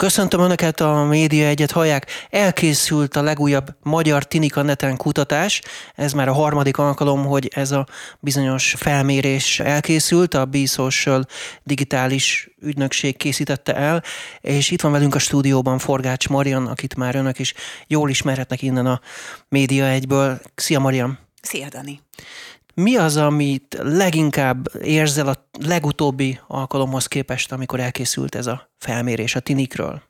Köszöntöm Önöket, a Média Egyet hallják. Elkészült a legújabb magyar Tinika neten kutatás. Ez már a harmadik alkalom, hogy ez a bizonyos felmérés elkészült. A B-Social digitális ügynökség készítette el, és itt van velünk a stúdióban Forgács Marian, akit már Önök is jól ismerhetnek innen a Média Egyből. Szia Marian! Szia Dani! Mi az, amit leginkább érzel a legutóbbi alkalomhoz képest, amikor elkészült ez a felmérés a tinikről?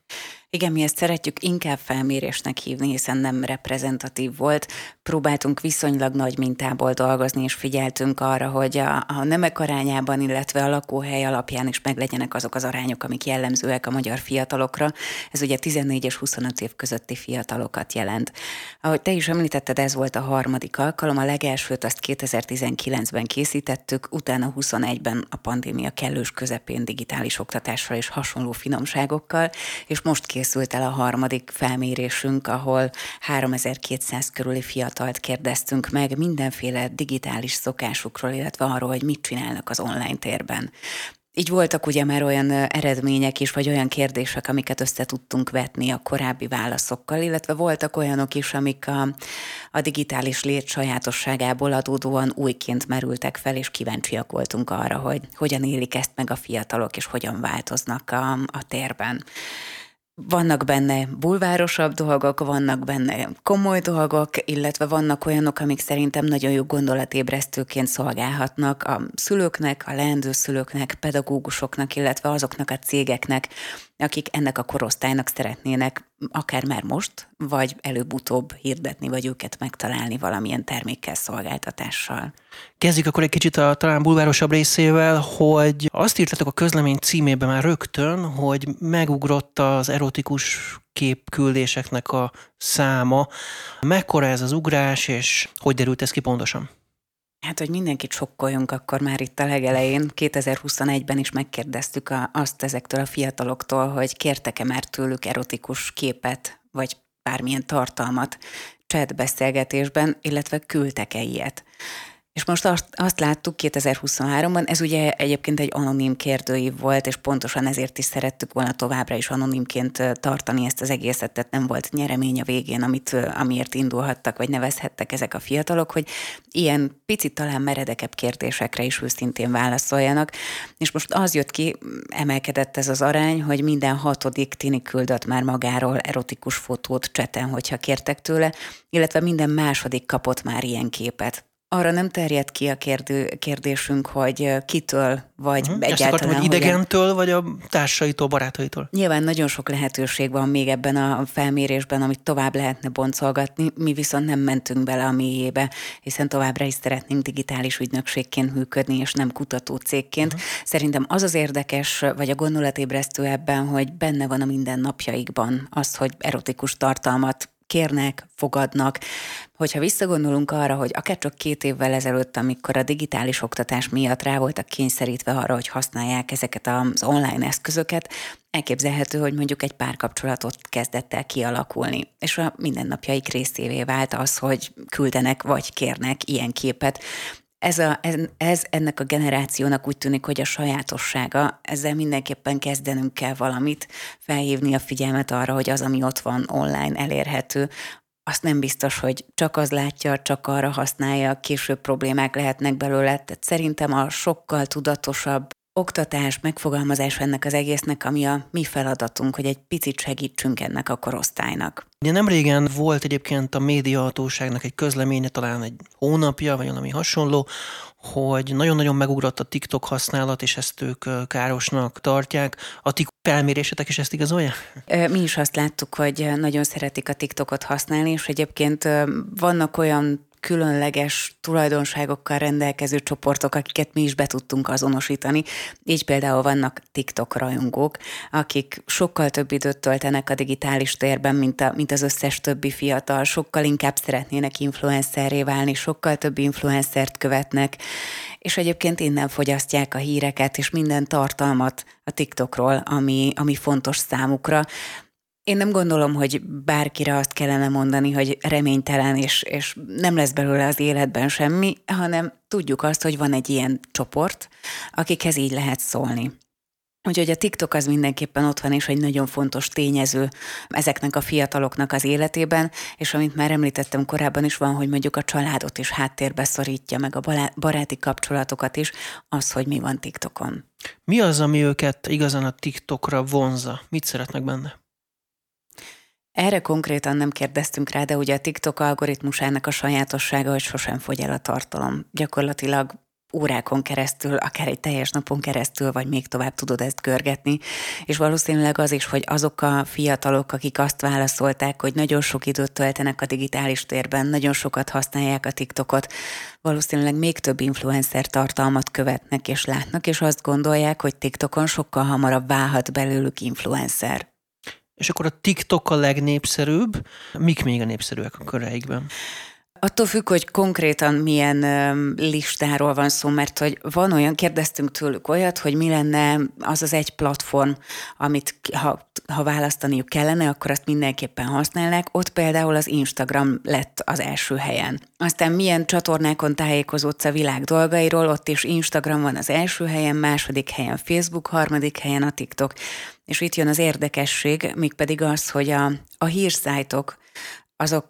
Igen, mi ezt szeretjük inkább felmérésnek hívni, hiszen nem reprezentatív volt. Próbáltunk viszonylag nagy mintából dolgozni, és figyeltünk arra, hogy a, a nemek arányában, illetve a lakóhely alapján is meglegyenek azok az arányok, amik jellemzőek a magyar fiatalokra. Ez ugye 14 és 25 év közötti fiatalokat jelent. Ahogy te is említetted, ez volt a harmadik alkalom, a legelsőt azt 2019-ben készítettük, utána 21-ben a pandémia kellős közepén digitális oktatással és hasonló finomságokkal, és most készült el a harmadik felmérésünk, ahol 3200 körüli fiatalt kérdeztünk meg mindenféle digitális szokásukról, illetve arról, hogy mit csinálnak az online térben. Így voltak ugye már olyan eredmények is, vagy olyan kérdések, amiket össze tudtunk vetni a korábbi válaszokkal, illetve voltak olyanok is, amik a, a digitális lét sajátosságából adódóan újként merültek fel, és kíváncsiak voltunk arra, hogy hogyan élik ezt meg a fiatalok, és hogyan változnak a, a térben vannak benne bulvárosabb dolgok, vannak benne komoly dolgok, illetve vannak olyanok, amik szerintem nagyon jó gondolatébresztőként szolgálhatnak a szülőknek, a leendő szülőknek, pedagógusoknak, illetve azoknak a cégeknek, akik ennek a korosztálynak szeretnének akár már most, vagy előbb-utóbb hirdetni, vagy őket megtalálni valamilyen termékkel, szolgáltatással. Kezdjük akkor egy kicsit a talán bulvárosabb részével, hogy azt írtatok a közlemény címében már rögtön, hogy megugrott az erotikus képküldéseknek a száma. Mekkora ez az ugrás, és hogy derült ez ki pontosan? Hát, hogy mindenkit sokkoljunk, akkor már itt a legelején, 2021-ben is megkérdeztük a, azt ezektől a fiataloktól, hogy kértek-e már tőlük erotikus képet, vagy bármilyen tartalmat chat beszélgetésben, illetve küldtek-e ilyet. És most azt, azt láttuk 2023-ban, ez ugye egyébként egy anonim kérdőív volt, és pontosan ezért is szerettük volna továbbra is anonimként tartani ezt az egészet, tehát nem volt nyeremény a végén, amit, amiért indulhattak, vagy nevezhettek ezek a fiatalok, hogy ilyen picit talán meredekebb kérdésekre is őszintén válaszoljanak. És most az jött ki, emelkedett ez az arány, hogy minden hatodik tini küldött már magáról erotikus fotót cseten, hogyha kértek tőle, illetve minden második kapott már ilyen képet arra nem terjed ki a kérdő, kérdésünk, hogy kitől, vagy uh-huh. egyáltalán... Ezt akartam, hogy idegentől, vagy a társaitól, barátaitól? Nyilván nagyon sok lehetőség van még ebben a felmérésben, amit tovább lehetne boncolgatni, mi viszont nem mentünk bele a mélyébe, hiszen továbbra is szeretnénk digitális ügynökségként működni, és nem kutató cégként. Uh-huh. Szerintem az az érdekes, vagy a gondolatébresztő ebben, hogy benne van a mindennapjaikban az, hogy erotikus tartalmat kérnek, fogadnak. Hogyha visszagondolunk arra, hogy akár csak két évvel ezelőtt, amikor a digitális oktatás miatt rá voltak kényszerítve arra, hogy használják ezeket az online eszközöket, elképzelhető, hogy mondjuk egy párkapcsolatot kezdett el kialakulni, és a mindennapjaik részévé vált az, hogy küldenek vagy kérnek ilyen képet, ez, a, ez, ez ennek a generációnak úgy tűnik, hogy a sajátossága, ezzel mindenképpen kezdenünk kell valamit, felhívni a figyelmet arra, hogy az, ami ott van online elérhető, azt nem biztos, hogy csak az látja, csak arra használja, később problémák lehetnek belőle. Tehát szerintem a sokkal tudatosabb oktatás, megfogalmazás ennek az egésznek, ami a mi feladatunk, hogy egy picit segítsünk ennek a korosztálynak. Ugye nem régen volt egyébként a médiahatóságnak egy közleménye, talán egy hónapja, vagy valami hasonló, hogy nagyon-nagyon megugrott a TikTok használat, és ezt ők károsnak tartják. A ti felmérésetek is ezt igazolja? Mi is azt láttuk, hogy nagyon szeretik a TikTokot használni, és egyébként vannak olyan különleges tulajdonságokkal rendelkező csoportok, akiket mi is be tudtunk azonosítani. Így például vannak TikTok rajongók, akik sokkal több időt töltenek a digitális térben, mint, a, mint az összes többi fiatal, sokkal inkább szeretnének influencerré válni, sokkal több influencert követnek, és egyébként innen fogyasztják a híreket és minden tartalmat a TikTokról, ami, ami fontos számukra. Én nem gondolom, hogy bárkire azt kellene mondani, hogy reménytelen, és, és nem lesz belőle az életben semmi, hanem tudjuk azt, hogy van egy ilyen csoport, akikhez így lehet szólni. Úgyhogy a TikTok az mindenképpen ott van, és egy nagyon fontos tényező ezeknek a fiataloknak az életében, és amit már említettem korábban is van, hogy mondjuk a családot is háttérbe szorítja, meg a baráti kapcsolatokat is, az, hogy mi van TikTokon. Mi az, ami őket igazán a TikTokra vonza? Mit szeretnek benne? Erre konkrétan nem kérdeztünk rá, de ugye a TikTok algoritmusának a sajátossága, hogy sosem fogy el a tartalom. Gyakorlatilag órákon keresztül, akár egy teljes napon keresztül, vagy még tovább tudod ezt görgetni, és valószínűleg az is, hogy azok a fiatalok, akik azt válaszolták, hogy nagyon sok időt töltenek a digitális térben, nagyon sokat használják a TikTokot, valószínűleg még több influencer tartalmat követnek és látnak, és azt gondolják, hogy TikTokon sokkal hamarabb válhat belőlük influencer. És akkor a TikTok a legnépszerűbb, mik még a népszerűek a köreikben? Attól függ, hogy konkrétan milyen listáról van szó, mert hogy van olyan, kérdeztünk tőlük olyat, hogy mi lenne az az egy platform, amit ha, ha választaniuk kellene, akkor azt mindenképpen használnák. Ott például az Instagram lett az első helyen. Aztán milyen csatornákon tájékozódsz a világ dolgairól, ott is Instagram van az első helyen, második helyen Facebook, harmadik helyen a TikTok. És itt jön az érdekesség, mégpedig az, hogy a, a hírszájtok azok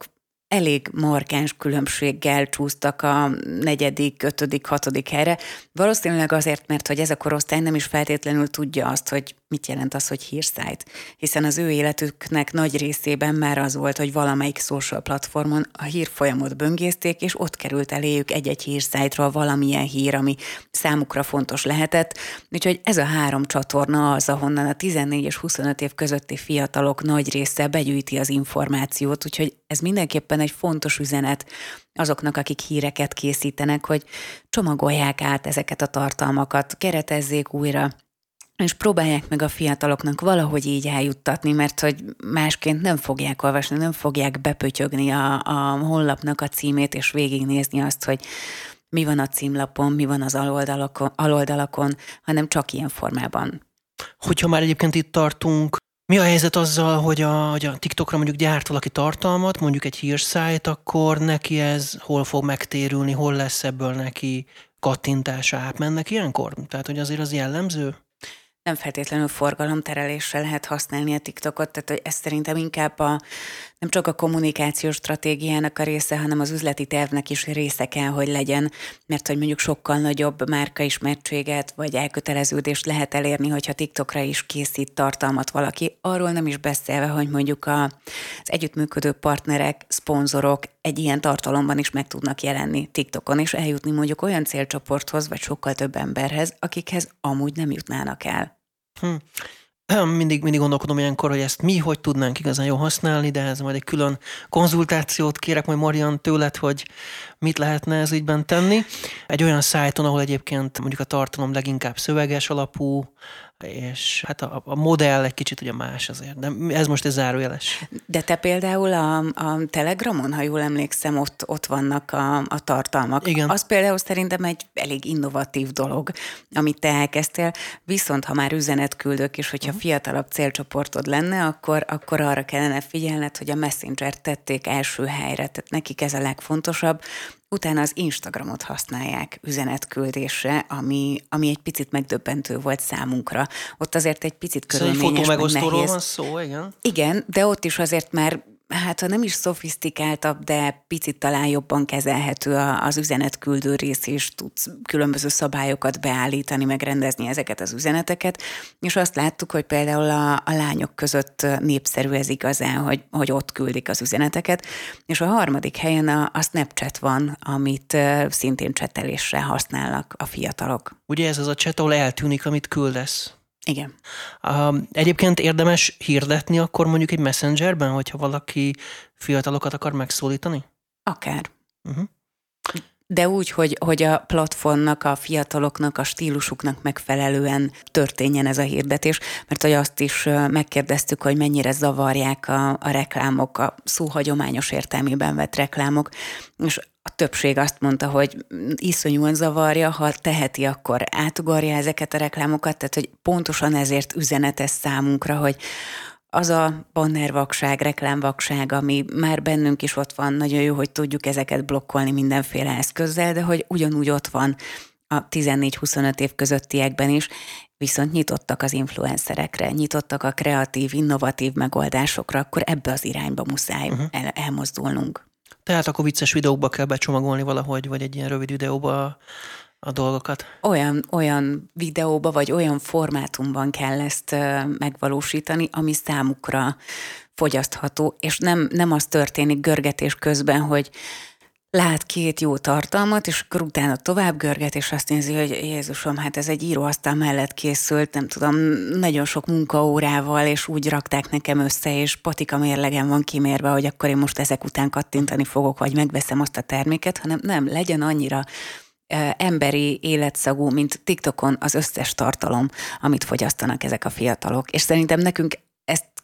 elég markáns különbséggel csúsztak a negyedik, ötödik, hatodik helyre. Valószínűleg azért, mert hogy ez a korosztály nem is feltétlenül tudja azt, hogy mit jelent az, hogy hírszájt. Hiszen az ő életüknek nagy részében már az volt, hogy valamelyik social platformon a hírfolyamot böngészték, és ott került eléjük egy-egy hírszájtról valamilyen hír, ami számukra fontos lehetett. Úgyhogy ez a három csatorna az, ahonnan a 14 és 25 év közötti fiatalok nagy része begyűjti az információt, úgyhogy ez mindenképpen egy fontos üzenet azoknak, akik híreket készítenek, hogy csomagolják át ezeket a tartalmakat, keretezzék újra, és próbálják meg a fiataloknak valahogy így eljuttatni, mert hogy másként nem fogják olvasni, nem fogják bepötyögni a, a honlapnak a címét, és végignézni azt, hogy mi van a címlapon, mi van az aloldalakon, aloldalakon hanem csak ilyen formában. Hogyha már egyébként itt tartunk, mi a helyzet azzal, hogy a, hogy a TikTokra mondjuk gyárt valaki tartalmat, mondjuk egy hírszájt, akkor neki ez hol fog megtérülni, hol lesz ebből neki kattintása, átmennek ilyenkor? Tehát, hogy azért az jellemző? Nem feltétlenül forgalomterelésre lehet használni a TikTokot, tehát hogy ez szerintem inkább a, nem csak a kommunikációs stratégiának a része, hanem az üzleti tervnek is része kell, hogy legyen, mert hogy mondjuk sokkal nagyobb márkaismertséget vagy elköteleződést lehet elérni, hogyha TikTokra is készít tartalmat valaki. Arról nem is beszélve, hogy mondjuk a, az együttműködő partnerek, szponzorok egy ilyen tartalomban is meg tudnak jelenni TikTokon, és eljutni mondjuk olyan célcsoporthoz, vagy sokkal több emberhez, akikhez amúgy nem jutnának el. Hm. Mindig, mindig gondolkodom ilyenkor, hogy ezt mi hogy tudnánk igazán jól használni, de ez majd egy külön konzultációt kérek majd Marian tőled, hogy mit lehetne ez ügyben tenni. Egy olyan szájton, ahol egyébként mondjuk a tartalom leginkább szöveges alapú, és hát a, a modell egy kicsit ugye más azért, de ez most egy zárójeles. De te például a, a Telegramon, ha jól emlékszem, ott, ott vannak a, a tartalmak. Igen. Az például szerintem egy elég innovatív dolog, amit te elkezdtél, viszont ha már üzenet küldök, és hogyha uh-huh. fiatalabb célcsoportod lenne, akkor, akkor arra kellene figyelned, hogy a Messenger tették első helyre, tehát nekik ez a legfontosabb, Utána az Instagramot használják üzenetküldésre, ami, ami egy picit megdöbbentő volt számunkra. Ott azért egy picit körülményes, szóval egy nehéz. van szó, igen? Igen, de ott is azért már hát ha nem is szofisztikáltabb, de picit talán jobban kezelhető az üzenetküldő rész, és tudsz különböző szabályokat beállítani, megrendezni ezeket az üzeneteket, és azt láttuk, hogy például a, a lányok között népszerű ez igazán, hogy, hogy ott küldik az üzeneteket, és a harmadik helyen a, a Snapchat van, amit szintén csetelésre használnak a fiatalok. Ugye ez az a chat, ahol eltűnik, amit küldesz? Igen. Uh, egyébként érdemes hirdetni akkor mondjuk egy messengerben, hogyha valaki fiatalokat akar megszólítani? Akár. Uh-huh. de úgy, hogy, hogy a platformnak, a fiataloknak, a stílusuknak megfelelően történjen ez a hirdetés, mert hogy azt is megkérdeztük, hogy mennyire zavarják a, a reklámok, a szó hagyományos értelmében vett reklámok, és többség azt mondta, hogy iszonyúan zavarja, ha teheti, akkor átugorja ezeket a reklámokat, tehát hogy pontosan ezért üzenetes számunkra, hogy az a bannervakság, reklámvakság, ami már bennünk is ott van, nagyon jó, hogy tudjuk ezeket blokkolni mindenféle eszközzel, de hogy ugyanúgy ott van a 14-25 év közöttiekben is, viszont nyitottak az influencerekre, nyitottak a kreatív, innovatív megoldásokra, akkor ebbe az irányba muszáj uh-huh. el, elmozdulnunk. Tehát akkor vicces videókba kell becsomagolni valahogy, vagy egy ilyen rövid videóba a dolgokat? Olyan, olyan videóba, vagy olyan formátumban kell ezt megvalósítani, ami számukra fogyasztható, és nem, nem az történik görgetés közben, hogy lát két jó tartalmat, és akkor utána tovább görget, és azt nézi, hogy Jézusom, hát ez egy íróasztal mellett készült, nem tudom, nagyon sok munkaórával, és úgy rakták nekem össze, és patika mérlegen van kimérve, hogy akkor én most ezek után kattintani fogok, vagy megveszem azt a terméket, hanem nem, legyen annyira emberi életszagú, mint TikTokon az összes tartalom, amit fogyasztanak ezek a fiatalok. És szerintem nekünk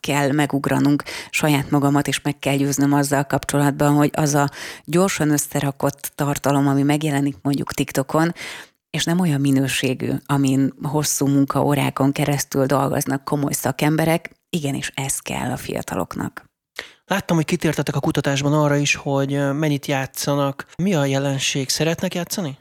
kell megugranunk, saját magamat is meg kell győznöm azzal kapcsolatban, hogy az a gyorsan összerakott tartalom, ami megjelenik mondjuk TikTokon, és nem olyan minőségű, amin hosszú munkaórákon keresztül dolgoznak komoly szakemberek, igenis ez kell a fiataloknak. Láttam, hogy kitértetek a kutatásban arra is, hogy mennyit játszanak. Mi a jelenség? Szeretnek játszani?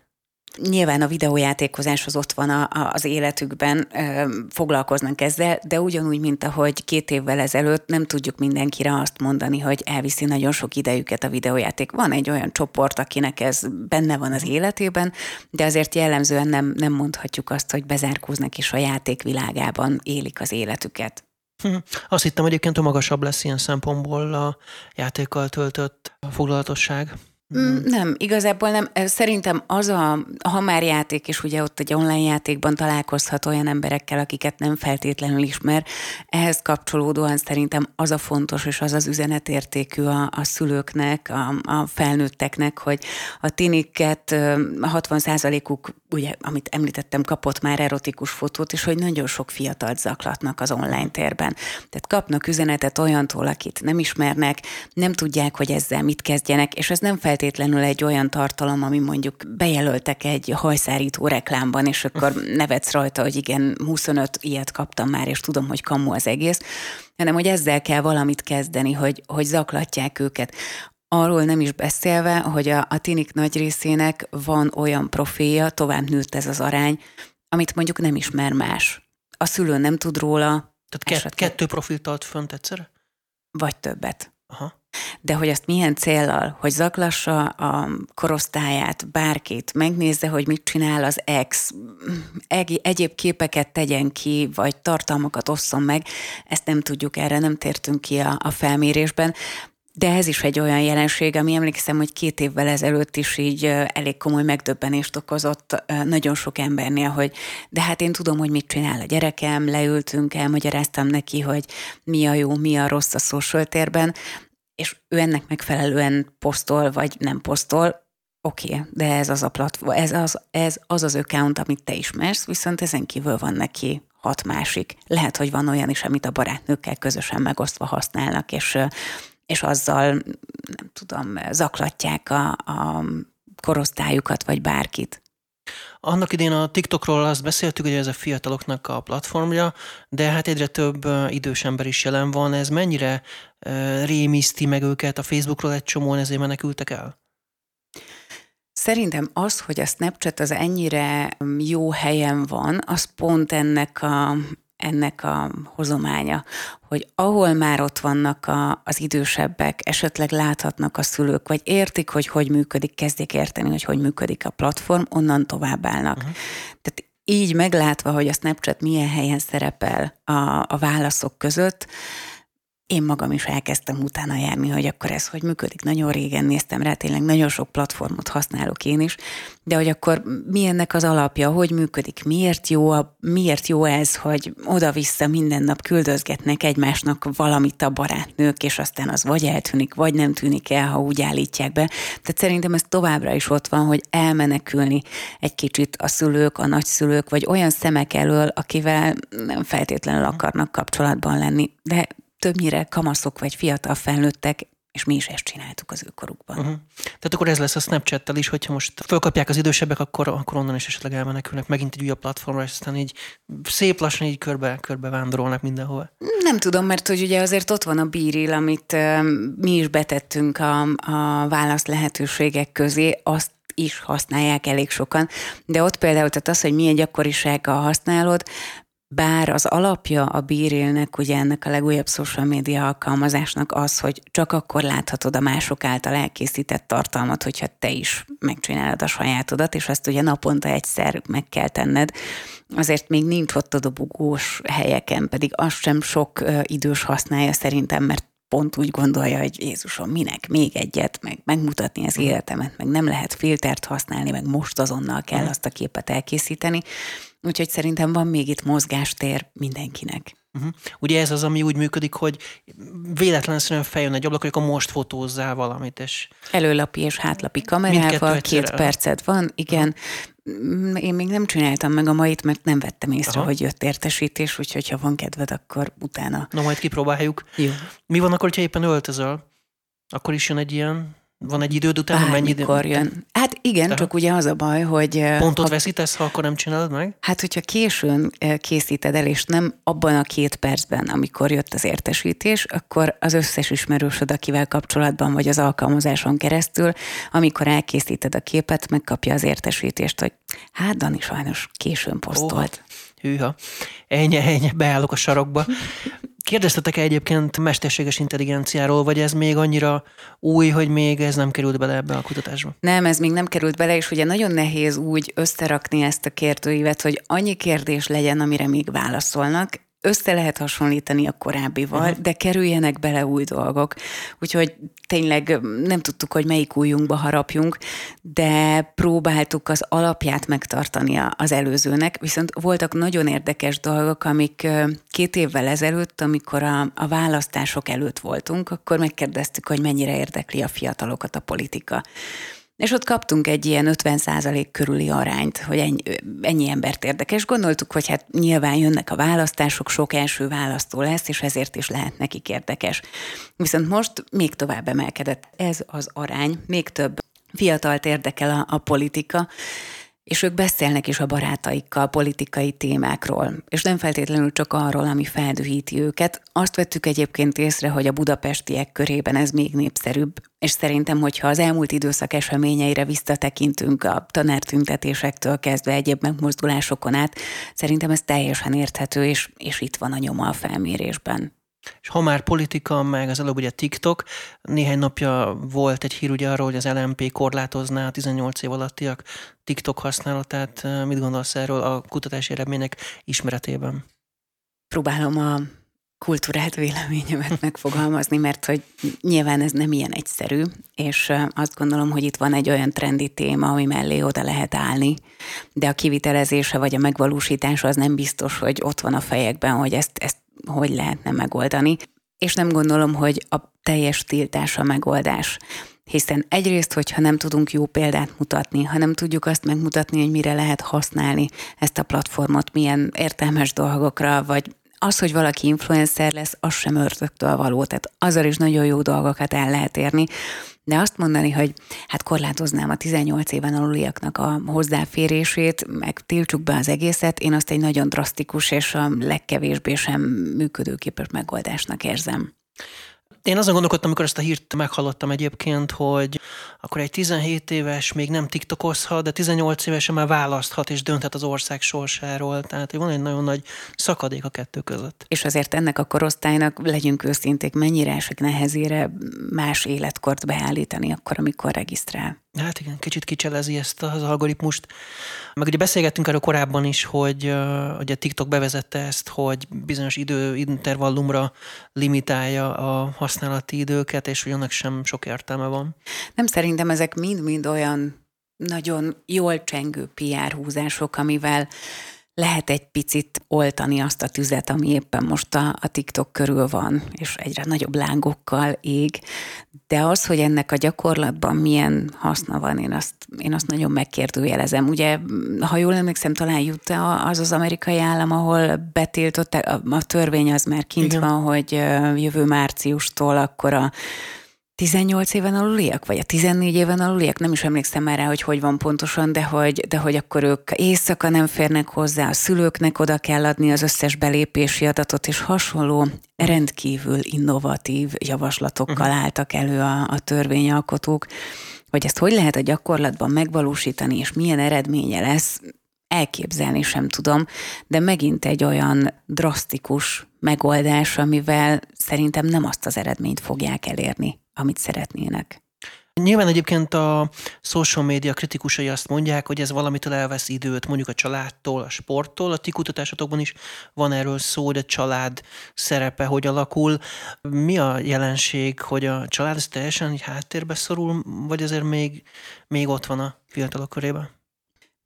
Nyilván a videójátékozás az ott van a, a, az életükben, ö, foglalkoznak ezzel, de ugyanúgy, mint ahogy két évvel ezelőtt nem tudjuk mindenkire azt mondani, hogy elviszi nagyon sok idejüket a videójáték. Van egy olyan csoport, akinek ez benne van az életében, de azért jellemzően nem, nem mondhatjuk azt, hogy bezárkóznak is a játékvilágában élik az életüket. Hm. Azt hittem egyébként, hogy magasabb lesz ilyen szempontból a játékkal töltött foglalatosság. Mm, nem, igazából nem. Szerintem az a, ha már játék, és ugye ott egy online játékban találkozhat olyan emberekkel, akiket nem feltétlenül ismer, ehhez kapcsolódóan szerintem az a fontos, és az az üzenetértékű a, a szülőknek, a, a felnőtteknek, hogy a tiniket 60%-uk, ugye, amit említettem, kapott már erotikus fotót, és hogy nagyon sok fiatalt zaklatnak az online térben. Tehát kapnak üzenetet olyantól, akit nem ismernek, nem tudják, hogy ezzel mit kezdjenek, és ez nem feltétlenül feltétlenül egy olyan tartalom, ami mondjuk bejelöltek egy hajszárító reklámban, és akkor nevetsz rajta, hogy igen, 25 ilyet kaptam már, és tudom, hogy kamu az egész, hanem hogy ezzel kell valamit kezdeni, hogy, hogy zaklatják őket. Arról nem is beszélve, hogy a, a tinik nagy részének van olyan profilja, tovább nőtt ez az arány, amit mondjuk nem ismer más. A szülő nem tud róla. Tehát kett, kettő profilt tart fönt egyszerre? Vagy többet. Aha de hogy azt milyen céllal, hogy zaklassa a korosztályát, bárkit, megnézze, hogy mit csinál az ex, egyéb képeket tegyen ki, vagy tartalmakat osszon meg, ezt nem tudjuk, erre nem tértünk ki a, a felmérésben, de ez is egy olyan jelenség, ami emlékszem, hogy két évvel ezelőtt is így elég komoly megdöbbenést okozott nagyon sok embernél, hogy de hát én tudom, hogy mit csinál a gyerekem, leültünk, elmagyaráztam neki, hogy mi a jó, mi a rossz a social térben, és ő ennek megfelelően posztol, vagy nem posztol, oké, okay, de ez az a platform, ez az, ez az az account, amit te ismersz, viszont ezen kívül van neki hat másik. Lehet, hogy van olyan is, amit a barátnőkkel közösen megosztva használnak, és, és azzal, nem tudom, zaklatják a, a korosztályukat, vagy bárkit. Annak idén a TikTokról azt beszéltük, hogy ez a fiataloknak a platformja, de hát egyre több idős ember is jelen van. Ez mennyire rémiszti meg őket? A Facebookról egy csomóan ezért menekültek el? Szerintem az, hogy a Snapchat az ennyire jó helyen van, az pont ennek a, ennek a hozománya, hogy ahol már ott vannak a, az idősebbek, esetleg láthatnak a szülők, vagy értik, hogy hogy működik, kezdik érteni, hogy hogy működik a platform, onnan tovább állnak. Uh-huh. Tehát így meglátva, hogy a Snapchat milyen helyen szerepel a, a válaszok között, én magam is elkezdtem utána járni, hogy akkor ez hogy működik. Nagyon régen néztem rá, tényleg nagyon sok platformot használok én is, de hogy akkor mi ennek az alapja, hogy működik, miért jó, a, miért jó ez, hogy oda-vissza minden nap küldözgetnek egymásnak valamit a barátnők, és aztán az vagy eltűnik, vagy nem tűnik el, ha úgy állítják be. Tehát szerintem ez továbbra is ott van, hogy elmenekülni egy kicsit a szülők, a nagyszülők, vagy olyan szemek elől, akivel nem feltétlenül akarnak kapcsolatban lenni. De többnyire kamaszok vagy fiatal felnőttek, és mi is ezt csináltuk az ő korukban. Uh-huh. Tehát akkor ez lesz a Snapchat-tel is, hogyha most fölkapják az idősebbek, akkor, akkor onnan is esetleg elmenekülnek megint egy újabb platformra, és aztán így szép lassan így körbe, körbe vándorolnak mindenhova. Nem tudom, mert hogy ugye azért ott van a bíril, amit uh, mi is betettünk a, a válasz lehetőségek közé, azt is használják elég sokan, de ott például tehát az, hogy milyen gyakorisággal használod, bár az alapja a bírélnek, ugye ennek a legújabb social media alkalmazásnak az, hogy csak akkor láthatod a mások által elkészített tartalmat, hogyha te is megcsinálod a sajátodat, és ezt ugye naponta egyszer meg kell tenned. Azért még nincs ott a dobogós helyeken, pedig azt sem sok idős használja szerintem, mert pont úgy gondolja, hogy Jézusom, minek még egyet, meg megmutatni az életemet, meg nem lehet filtert használni, meg most azonnal kell azt a képet elkészíteni. Úgyhogy szerintem van még itt mozgástér mindenkinek. Uh-huh. Ugye ez az, ami úgy működik, hogy véletlenszerűen feljön egy ablak, akkor most fotózzál valamit. És... Előlapi és hátlapi kamerával, két percet van, igen. Uh-huh. Én még nem csináltam meg a mait, mert nem vettem észre, Aha. hogy jött értesítés, úgyhogy ha van kedved, akkor utána. Na, majd kipróbáljuk. Jó. Mi van akkor, ha éppen öltözöl? Akkor is jön egy ilyen van egy időd után, mennyi idő? jön. Hát igen, Aha. csak ugye az a baj, hogy... Pontot ha, veszítesz, ha akkor nem csinálod meg? Hát, hogyha későn készíted el, és nem abban a két percben, amikor jött az értesítés, akkor az összes ismerősöd, akivel kapcsolatban vagy az alkalmazáson keresztül, amikor elkészíted a képet, megkapja az értesítést, hogy hát Dani sajnos későn posztolt. Oh, hűha. Ennyi, ennyi, beállok a sarokba. Kérdeztetek -e egyébként mesterséges intelligenciáról, vagy ez még annyira új, hogy még ez nem került bele ebbe a kutatásba? Nem, ez még nem került bele, és ugye nagyon nehéz úgy összerakni ezt a kérdőívet, hogy annyi kérdés legyen, amire még válaszolnak össze lehet hasonlítani a korábbival, uh-huh. de kerüljenek bele új dolgok. Úgyhogy tényleg nem tudtuk, hogy melyik újunkba harapjunk, de próbáltuk az alapját megtartani az előzőnek, viszont voltak nagyon érdekes dolgok, amik két évvel ezelőtt, amikor a, a választások előtt voltunk, akkor megkérdeztük, hogy mennyire érdekli a fiatalokat a politika. És ott kaptunk egy ilyen 50% körüli arányt, hogy ennyi, ennyi embert érdekes. Gondoltuk, hogy hát nyilván jönnek a választások, sok első választó lesz, és ezért is lehet nekik érdekes. Viszont most még tovább emelkedett ez az arány, még több fiatalt érdekel a, a politika, és ők beszélnek is a barátaikkal politikai témákról, és nem feltétlenül csak arról, ami feldühíti őket. Azt vettük egyébként észre, hogy a budapestiek körében ez még népszerűbb, és szerintem, hogyha az elmúlt időszak eseményeire visszatekintünk a tanártüntetésektől kezdve egyéb megmozdulásokon át, szerintem ez teljesen érthető, és, és itt van a nyoma a felmérésben. És ha már politika, meg az előbb ugye TikTok, néhány napja volt egy hír ugye arról, hogy az LMP korlátozná a 18 év alattiak TikTok használatát. Mit gondolsz erről a kutatási eredmények ismeretében? Próbálom a kultúrált véleményemet megfogalmazni, mert hogy nyilván ez nem ilyen egyszerű, és azt gondolom, hogy itt van egy olyan trendi téma, ami mellé oda lehet állni, de a kivitelezése vagy a megvalósítása az nem biztos, hogy ott van a fejekben, hogy ezt, ezt hogy lehetne megoldani. És nem gondolom, hogy a teljes tiltás a megoldás. Hiszen egyrészt, hogyha nem tudunk jó példát mutatni, ha nem tudjuk azt megmutatni, hogy mire lehet használni ezt a platformot, milyen értelmes dolgokra, vagy az, hogy valaki influencer lesz, az sem ördögtől való, tehát azzal is nagyon jó dolgokat el lehet érni. De azt mondani, hogy hát korlátoznám a 18 éven aluliaknak a hozzáférését, meg tiltsuk be az egészet, én azt egy nagyon drasztikus és a legkevésbé sem működőképes megoldásnak érzem. Én azon gondolkodtam, amikor ezt a hírt meghallottam egyébként, hogy akkor egy 17 éves még nem tiktokozhat, de 18 évesen már választhat és dönthet az ország sorsáról. Tehát van egy nagyon nagy szakadék a kettő között. És azért ennek a korosztálynak, legyünk őszinték, mennyire esik nehezére más életkort beállítani akkor, amikor regisztrál. Hát igen, kicsit kicselezi ezt az algoritmust. Meg ugye beszélgettünk erről korábban is, hogy hogy a TikTok bevezette ezt, hogy bizonyos időintervallumra limitálja a használati időket, és hogy annak sem sok értelme van. Nem szerintem ezek mind-mind olyan nagyon jól csengő PR húzások, amivel lehet egy picit oltani azt a tüzet, ami éppen most a, a TikTok körül van, és egyre nagyobb lángokkal ég. De az, hogy ennek a gyakorlatban milyen haszna van, én azt, én azt nagyon megkérdőjelezem. Ugye, ha jól emlékszem, talán jut az az amerikai állam, ahol betiltották, a, a törvény az már kint Igen. van, hogy jövő márciustól akkor a 18 éven aluliak, vagy a 14 éven aluliak, nem is emlékszem már rá, hogy hogy van pontosan, de hogy, de hogy akkor ők éjszaka nem férnek hozzá, a szülőknek oda kell adni az összes belépési adatot, és hasonló rendkívül innovatív javaslatokkal uh-huh. álltak elő a, a törvényalkotók, hogy ezt hogy lehet a gyakorlatban megvalósítani, és milyen eredménye lesz, elképzelni sem tudom, de megint egy olyan drasztikus megoldás, amivel szerintem nem azt az eredményt fogják elérni, amit szeretnének. Nyilván egyébként a social media kritikusai azt mondják, hogy ez valamitől elvesz időt, mondjuk a családtól, a sporttól. A ti kutatásotokban is van erről szó, hogy a család szerepe hogy alakul. Mi a jelenség, hogy a család ez teljesen háttérbe szorul, vagy azért még, még ott van a fiatalok körében?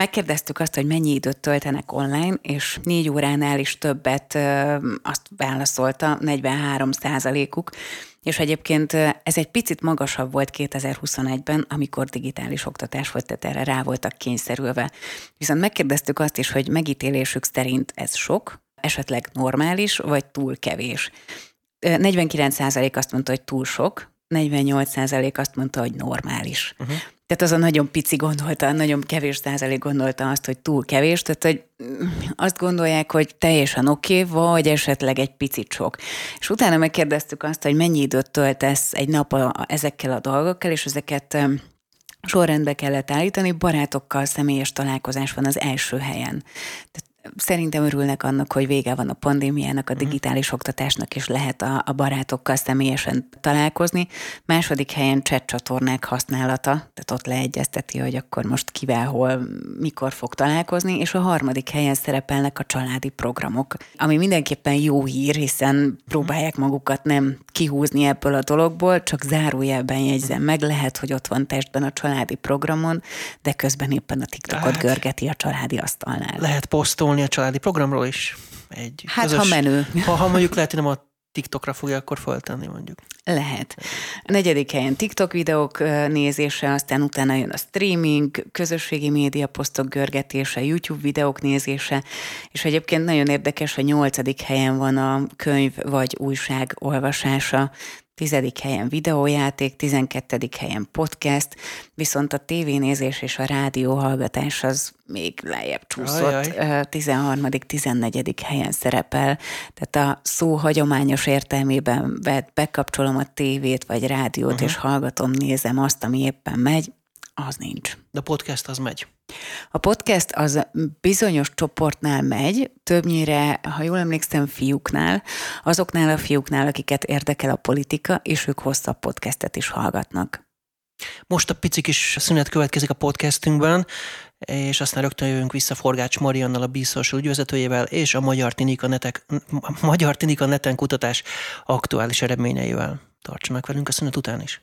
Megkérdeztük azt, hogy mennyi időt töltenek online, és négy óránál is többet azt válaszolta, 43 százalékuk, és egyébként ez egy picit magasabb volt 2021-ben, amikor digitális oktatás volt, tehát erre rá voltak kényszerülve. Viszont megkérdeztük azt is, hogy megítélésük szerint ez sok, esetleg normális, vagy túl kevés. 49% azt mondta, hogy túl sok, 48% azt mondta, hogy normális. Uh-huh. Tehát az a nagyon pici gondolta, nagyon kevés százalék gondolta azt, hogy túl kevés, tehát hogy azt gondolják, hogy teljesen oké, okay, vagy esetleg egy picit sok. És utána megkérdeztük azt, hogy mennyi időt töltesz egy nap a, a, ezekkel a dolgokkal, és ezeket sorrendbe kellett állítani, barátokkal személyes találkozás van az első helyen. Tehát Szerintem örülnek annak, hogy vége van a pandémiának, a mhm. digitális oktatásnak, és lehet a, a barátokkal személyesen találkozni. Második helyen chat csatornák használata, tehát ott leegyezteti, hogy akkor most kivel, hol, mikor fog találkozni, és a harmadik helyen szerepelnek a családi programok, ami mindenképpen jó hír, hiszen próbálják magukat nem kihúzni ebből a dologból, csak zárójelben jegyzem meg, lehet, hogy ott van testben a családi programon, de közben éppen a TikTokot hát, görgeti a családi asztalnál. Lehet posztol szólni a családi programról is. Egy hát, közös, ha menő. Ha, ha mondjuk lehet, hogy nem a TikTokra fogja akkor föltenni mondjuk. Lehet. A negyedik helyen TikTok videók nézése, aztán utána jön a streaming, közösségi média posztok görgetése, YouTube videók nézése, és egyébként nagyon érdekes, a nyolcadik helyen van a könyv vagy újság olvasása, tizedik helyen videójáték, tizenkettedik helyen podcast, viszont a tévénézés és a rádió hallgatás az még lejjebb csúszott, tizenharmadik, tizennegyedik helyen szerepel, tehát a szó hagyományos értelmében bekapcsolom a tévét vagy rádiót, uh-huh. és hallgatom, nézem azt, ami éppen megy, az nincs. De a podcast az megy. A podcast az bizonyos csoportnál megy, többnyire, ha jól emlékszem, fiúknál, azoknál a fiúknál, akiket érdekel a politika, és ők hosszabb podcastet is hallgatnak. Most a pici kis szünet következik a podcastünkben, és aztán rögtön jövünk vissza Forgács Mariannal, a Bízsors ügyvezetőjével, és a Magyar Tinika, Netek, Magyar Tinika Neten kutatás aktuális eredményeivel. Tartsanak velünk a szünet után is.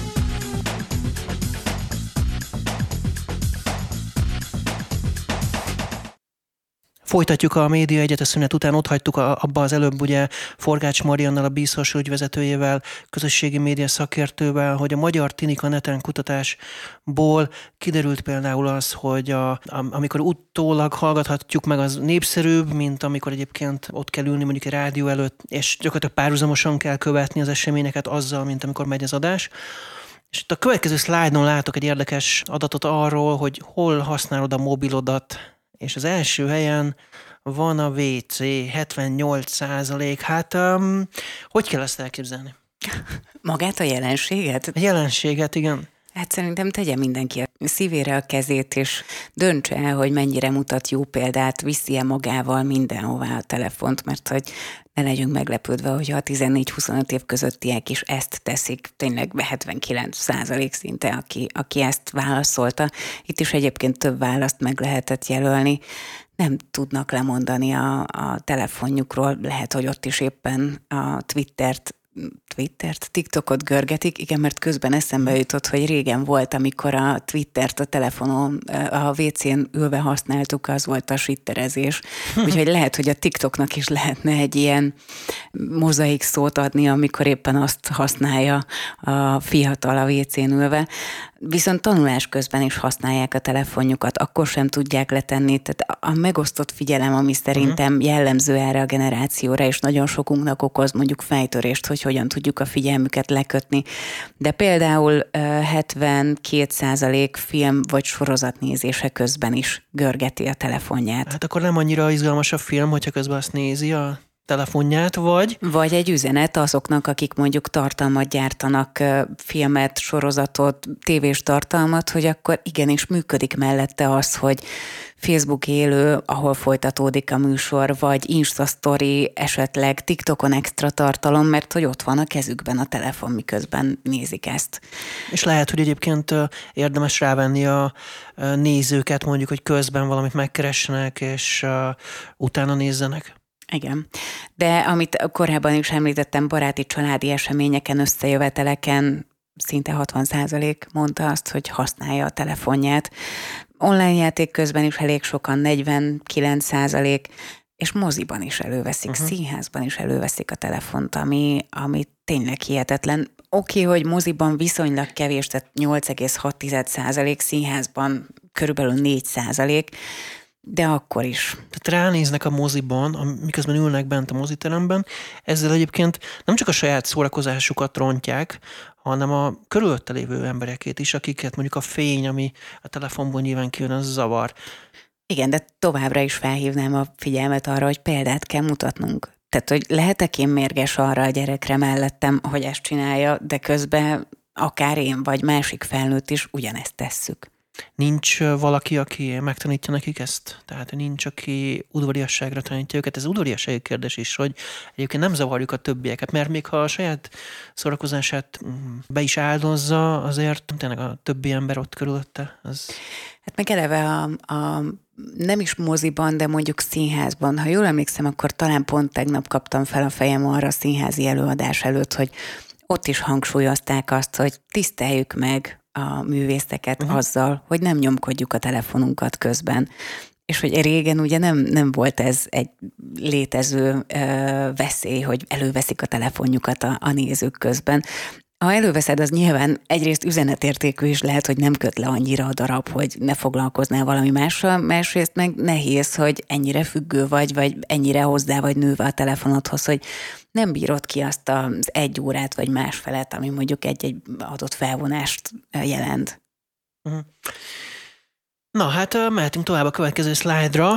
Folytatjuk a média egyet a szünet után, ott hagytuk a, abba az előbb ugye Forgács Mariannal, a bízos ügyvezetőjével, közösségi média szakértővel, hogy a Magyar Tinika Neten kutatásból kiderült például az, hogy a, a, amikor utólag hallgathatjuk meg, az népszerűbb, mint amikor egyébként ott kell ülni mondjuk egy rádió előtt, és gyakorlatilag párhuzamosan kell követni az eseményeket azzal, mint amikor megy az adás. És itt a következő szlájdon látok egy érdekes adatot arról, hogy hol használod a mobilodat és az első helyen van a WC, 78 százalék. Hát um, hogy kell ezt elképzelni? Magát a jelenséget? A jelenséget, igen. Hát szerintem tegye mindenki a szívére a kezét, és döntse el, hogy mennyire mutat jó példát, viszi-e magával mindenhová a telefont, mert hogy ne legyünk meglepődve, hogyha a 14-25 év közöttiek is ezt teszik, tényleg 79 százalék szinte, aki, aki ezt válaszolta. Itt is egyébként több választ meg lehetett jelölni nem tudnak lemondani a, a telefonjukról, lehet, hogy ott is éppen a Twittert Twittert, TikTokot görgetik, igen, mert közben eszembe jutott, hogy régen volt, amikor a Twittert a telefonon, a WC-n ülve használtuk, az volt a switterezés. Úgyhogy lehet, hogy a TikToknak is lehetne egy ilyen mozaik szót adni, amikor éppen azt használja a fiatal a WC-n ülve viszont tanulás közben is használják a telefonjukat, akkor sem tudják letenni. Tehát a megosztott figyelem, ami szerintem uh-huh. jellemző erre a generációra, és nagyon sokunknak okoz mondjuk fejtörést, hogy hogyan tudjuk a figyelmüket lekötni. De például 72% film vagy sorozatnézése közben is görgeti a telefonját. Hát akkor nem annyira izgalmas a film, hogyha közben azt nézi a telefonját, vagy... Vagy egy üzenet azoknak, akik mondjuk tartalmat gyártanak, filmet, sorozatot, tévés tartalmat, hogy akkor igenis működik mellette az, hogy Facebook élő, ahol folytatódik a műsor, vagy Insta Story, esetleg TikTokon extra tartalom, mert hogy ott van a kezükben a telefon, miközben nézik ezt. És lehet, hogy egyébként érdemes rávenni a nézőket, mondjuk, hogy közben valamit megkeressenek, és utána nézzenek. Igen. De amit korábban is említettem, baráti családi eseményeken, összejöveteleken szinte 60 százalék mondta azt, hogy használja a telefonját. Online játék közben is elég sokan, 49 százalék, és moziban is előveszik, uh-huh. színházban is előveszik a telefont, ami, ami tényleg hihetetlen. Oké, okay, hogy moziban viszonylag kevés, tehát 8,6 százalék, színházban körülbelül 4 százalék, de akkor is. Tehát ránéznek a moziban, miközben ülnek bent a moziteremben, ezzel egyébként nem csak a saját szórakozásukat rontják, hanem a körülötte lévő emberekét is, akiket mondjuk a fény, ami a telefonból nyilván kijön, az zavar. Igen, de továbbra is felhívnám a figyelmet arra, hogy példát kell mutatnunk. Tehát, hogy lehetek én mérges arra a gyerekre mellettem, hogy ezt csinálja, de közben akár én vagy másik felnőtt is ugyanezt tesszük. Nincs valaki, aki megtanítja nekik ezt? Tehát nincs, aki udvariasságra tanítja őket. Ez udvariassági kérdés is, hogy egyébként nem zavarjuk a többieket, mert még ha a saját szórakozását mm, be is áldozza, azért tényleg a többi ember ott körülötte. Az... Hát meg eleve a, a nem is moziban, de mondjuk színházban. Ha jól emlékszem, akkor talán pont tegnap kaptam fel a fejem arra a színházi előadás előtt, hogy ott is hangsúlyozták azt, hogy tiszteljük meg a művészeket uh-huh. azzal, hogy nem nyomkodjuk a telefonunkat közben. És hogy régen ugye nem, nem volt ez egy létező ö, veszély, hogy előveszik a telefonjukat a, a nézők közben. Ha előveszed, az nyilván egyrészt üzenetértékű is lehet, hogy nem köt le annyira a darab, hogy ne foglalkoznál valami mással, másrészt meg nehéz, hogy ennyire függő vagy, vagy ennyire hozzá vagy nőve a telefonodhoz, hogy nem bírod ki azt az egy órát vagy másfelet, ami mondjuk egy-egy adott felvonást jelent. Uh-huh. Na hát mehetünk tovább a következő szlájdra,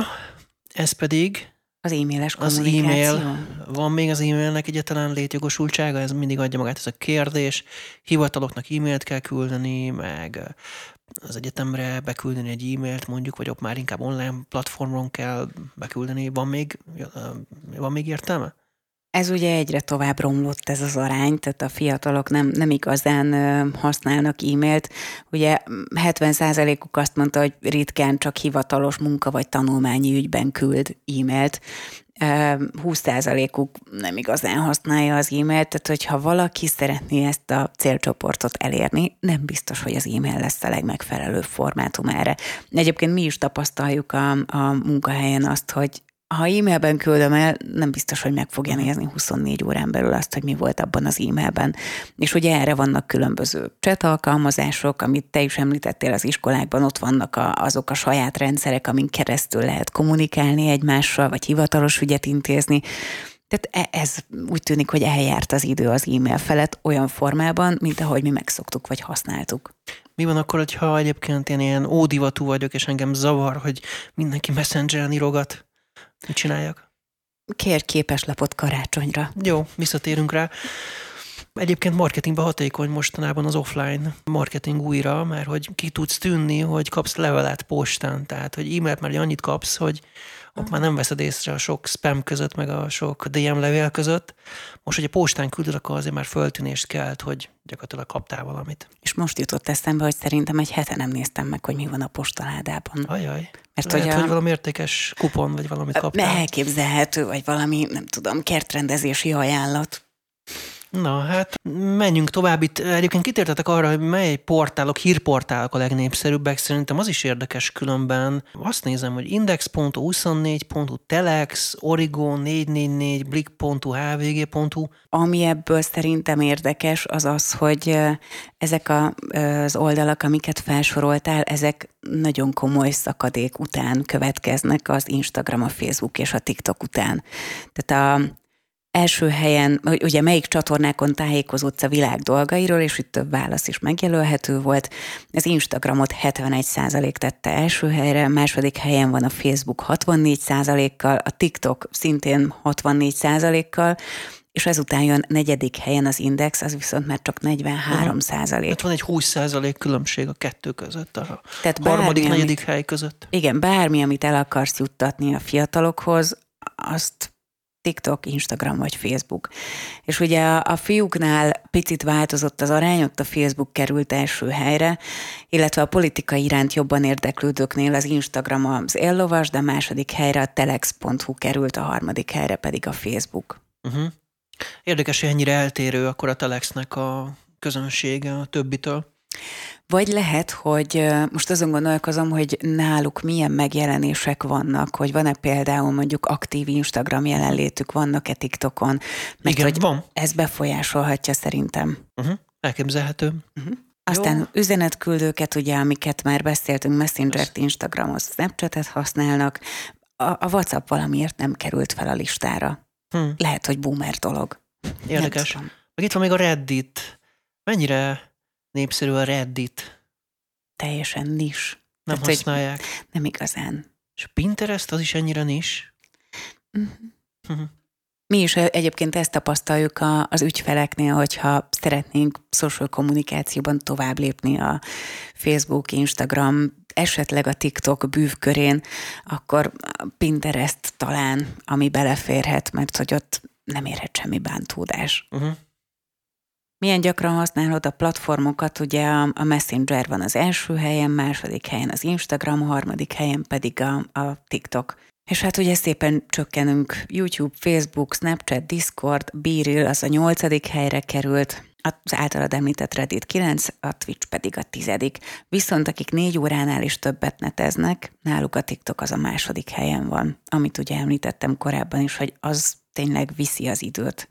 ez pedig az e-mailes Az e-mail, van még az e-mailnek egyetlen létjogosultsága, ez mindig adja magát ez a kérdés. Hivataloknak e-mailt kell küldeni, meg az egyetemre beküldeni egy e-mailt mondjuk, vagy ott már inkább online platformon kell beküldeni. Van még, van még értelme? Ez ugye egyre tovább romlott ez az arány, tehát a fiatalok nem, nem igazán használnak e-mailt. Ugye 70%-uk azt mondta, hogy ritkán csak hivatalos munka vagy tanulmányi ügyben küld e-mailt. 20%-uk nem igazán használja az e-mailt, tehát hogyha valaki szeretné ezt a célcsoportot elérni, nem biztos, hogy az e-mail lesz a legmegfelelőbb formátum erre. Egyébként mi is tapasztaljuk a, a munkahelyen azt, hogy ha e-mailben küldöm el, nem biztos, hogy meg fogja nézni 24 órán belül azt, hogy mi volt abban az e-mailben. És ugye erre vannak különböző chat alkalmazások, amit te is említettél az iskolákban, ott vannak a, azok a saját rendszerek, amin keresztül lehet kommunikálni egymással, vagy hivatalos ügyet intézni. Tehát e, ez úgy tűnik, hogy eljárt az idő az e-mail felett olyan formában, mint ahogy mi megszoktuk, vagy használtuk. Mi van akkor, hogyha egyébként én ilyen ódivatú vagyok, és engem zavar, hogy mindenki messengeren írogat? Mit csináljak? Kér képeslapot karácsonyra. Jó, visszatérünk rá. Egyébként marketingben hatékony mostanában az offline marketing újra, mert hogy ki tudsz tűnni, hogy kapsz levelet postán, tehát hogy e-mailt már annyit kapsz, hogy ott már nem veszed észre a sok spam között, meg a sok DM levél között. Most, hogy a postán küldöd, akkor azért már föltűnést kelt, hogy gyakorlatilag kaptál valamit. És most jutott eszembe, hogy szerintem egy hete nem néztem meg, hogy mi van a postaládában. Ajaj. Mert Lehet, hogy, a... hogy valami értékes kupon, vagy valamit kaptál. Elképzelhető, vagy valami, nem tudom, kertrendezési ajánlat. Na hát menjünk tovább. Itt egyébként kitértetek arra, hogy mely portálok, hírportálok a legnépszerűbbek. Szerintem az is érdekes különben. Azt nézem, hogy index.hu, 24.hu, Telex, Origo, 444, Blik.hu, hvg.hu. Ami ebből szerintem érdekes, az az, hogy ezek a, az oldalak, amiket felsoroltál, ezek nagyon komoly szakadék után következnek az Instagram, a Facebook és a TikTok után. Tehát a első helyen, ugye melyik csatornákon tájékozódsz a világ dolgairól, és itt több válasz is megjelölhető volt. Az Instagramot 71% tette első helyre, második helyen van a Facebook 64%-kal, a TikTok szintén 64%-kal, és ezután jön negyedik helyen az Index, az viszont már csak 43 százalék. Hát van egy 20 százalék különbség a kettő között, a Tehát harmadik, bármi, negyedik amit, hely között. Igen, bármi, amit el akarsz juttatni a fiatalokhoz, azt TikTok, Instagram vagy Facebook. És ugye a, fiúknál picit változott az arány, ott a Facebook került első helyre, illetve a politika iránt jobban érdeklődőknél az Instagram az éllovas, de a második helyre a telex.hu került, a harmadik helyre pedig a Facebook. Uh-huh. Érdekes, hogy ennyire eltérő akkor a Telexnek a közönsége a többitől. Vagy lehet, hogy most azon gondolkozom, hogy náluk milyen megjelenések vannak, hogy van-e például mondjuk aktív Instagram jelenlétük, vannak-e TikTokon, mert Igen, hogy van. ez befolyásolhatja szerintem. Uh-huh. Elképzelhető. Uh-huh. Aztán Jó. üzenetküldőket, ugye, amiket már beszéltünk, Messenger-t, Instagramot, Snapchat-et használnak, a, a WhatsApp valamiért nem került fel a listára. Hmm. Lehet, hogy boomer dolog. Érdekes. Meg itt van még a Reddit. Mennyire népszerű a Reddit. Teljesen nis. Nem Tehát, használják. Nem igazán. És Pinterest az is ennyire nis? Uh-huh. Uh-huh. Mi is egyébként ezt tapasztaljuk az ügyfeleknél, hogyha szeretnénk social kommunikációban tovább lépni a Facebook, Instagram, esetleg a TikTok bűvkörén, akkor Pinterest talán, ami beleférhet, mert hogy ott nem érhet semmi bántódás. Uh-huh. Milyen gyakran használod a platformokat, ugye a Messenger van az első helyen, második helyen az Instagram, harmadik helyen pedig a, a TikTok. És hát ugye szépen csökkenünk YouTube, Facebook, Snapchat, Discord, Beeril az a nyolcadik helyre került, az általad említett Reddit 9, a Twitch pedig a tizedik. Viszont akik négy óránál is többet neteznek, náluk a TikTok az a második helyen van, amit ugye említettem korábban is, hogy az tényleg viszi az időt.